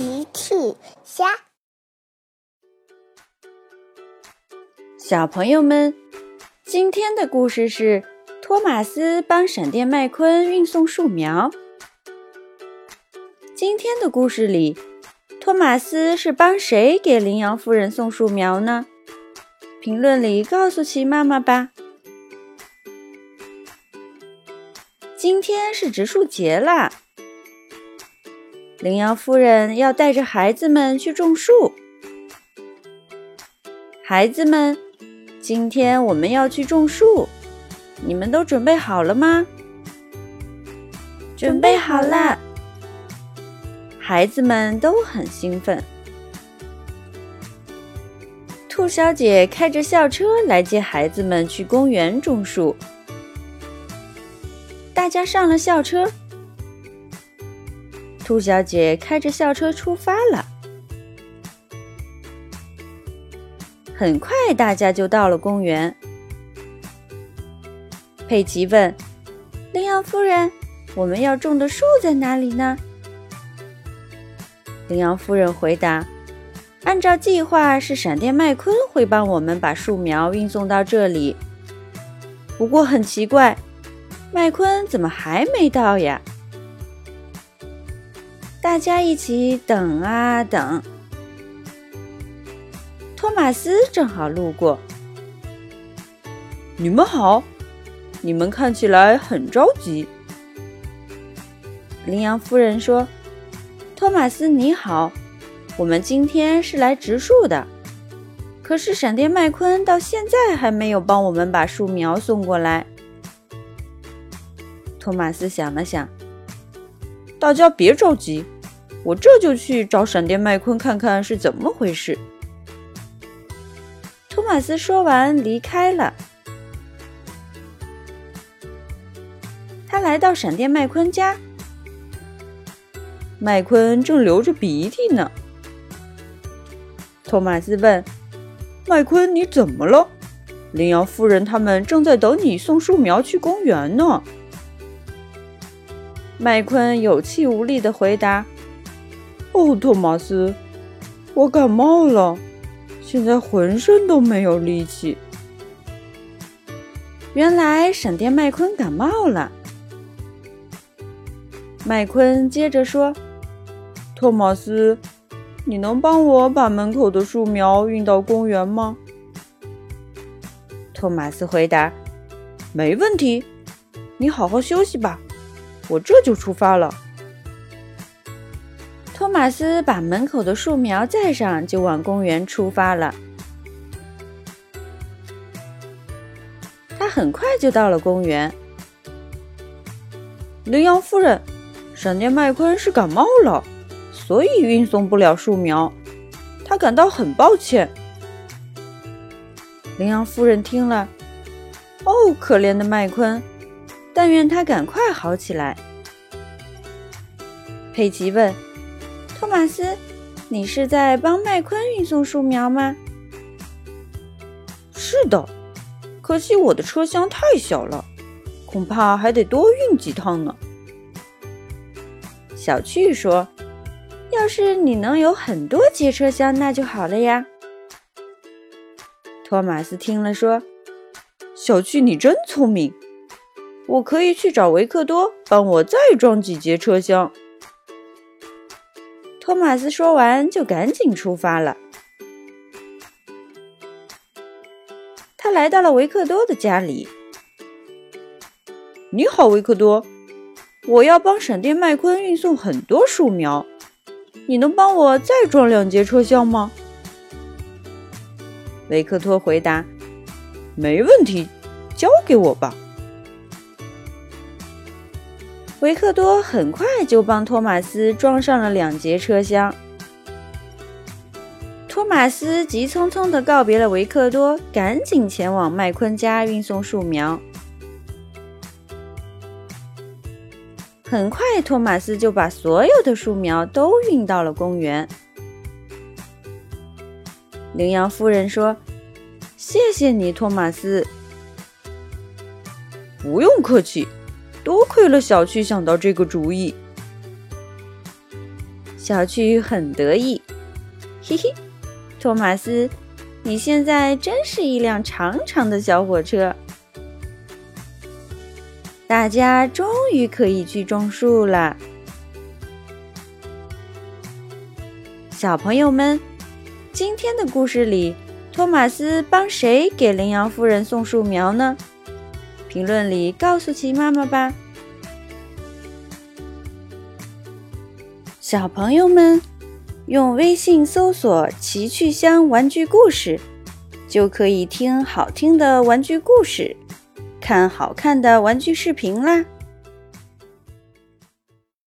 奇趣虾，小朋友们，今天的故事是托马斯帮闪电麦昆运送树苗。今天的故事里，托马斯是帮谁给羚羊夫人送树苗呢？评论里告诉奇妈妈吧。今天是植树节啦！羚羊夫人要带着孩子们去种树。孩子们，今天我们要去种树，你们都准备好了吗？准备好了。孩子们都很兴奋。兔小姐开着校车来接孩子们去公园种树。大家上了校车。兔小姐开着校车出发了。很快，大家就到了公园。佩奇问：“羚羊夫人，我们要种的树在哪里呢？”羚羊夫人回答：“按照计划，是闪电麦昆会帮我们把树苗运送到这里。不过很奇怪，麦昆怎么还没到呀？”大家一起等啊等，托马斯正好路过。你们好，你们看起来很着急。羚羊夫人说：“托马斯你好，我们今天是来植树的，可是闪电麦昆到现在还没有帮我们把树苗送过来。”托马斯想了想。大家别着急，我这就去找闪电麦昆看看是怎么回事。托马斯说完离开了。他来到闪电麦昆家，麦昆正流着鼻涕呢。托马斯问：“麦昆，你怎么了？羚羊夫人他们正在等你送树苗去公园呢。”麦昆有气无力的回答：“哦，托马斯，我感冒了，现在浑身都没有力气。”原来闪电麦昆感冒了。麦昆接着说：“托马斯，你能帮我把门口的树苗运到公园吗？”托马斯回答：“没问题，你好好休息吧。”我这就出发了。托马斯把门口的树苗载上，就往公园出发了。他很快就到了公园。羚羊夫人，闪电麦昆是感冒了，所以运送不了树苗，他感到很抱歉。羚羊夫人听了，哦，可怜的麦昆。但愿他赶快好起来。佩奇问：“托马斯，你是在帮麦昆运送树苗吗？”“是的，可惜我的车厢太小了，恐怕还得多运几趟呢。”小趣说：“要是你能有很多节车厢，那就好了呀。”托马斯听了说：“小趣，你真聪明。”我可以去找维克多，帮我再装几节车厢。托马斯说完，就赶紧出发了。他来到了维克多的家里。你好，维克多，我要帮闪电麦昆运送很多树苗，你能帮我再装两节车厢吗？维克托回答：“没问题，交给我吧。”维克多很快就帮托马斯装上了两节车厢。托马斯急匆匆地告别了维克多，赶紧前往麦昆家运送树苗。很快，托马斯就把所有的树苗都运到了公园。羚羊夫人说：“谢谢你，托马斯。”不用客气。多亏了小趣想到这个主意。小趣很得意，嘿嘿，托马斯，你现在真是一辆长长的小火车。大家终于可以去种树了，小朋友们，今天的故事里，托马斯帮谁给羚羊夫人送树苗呢？评论里告诉琪妈妈吧。小朋友们，用微信搜索“奇趣箱玩具故事”，就可以听好听的玩具故事。看好看的玩具视频啦！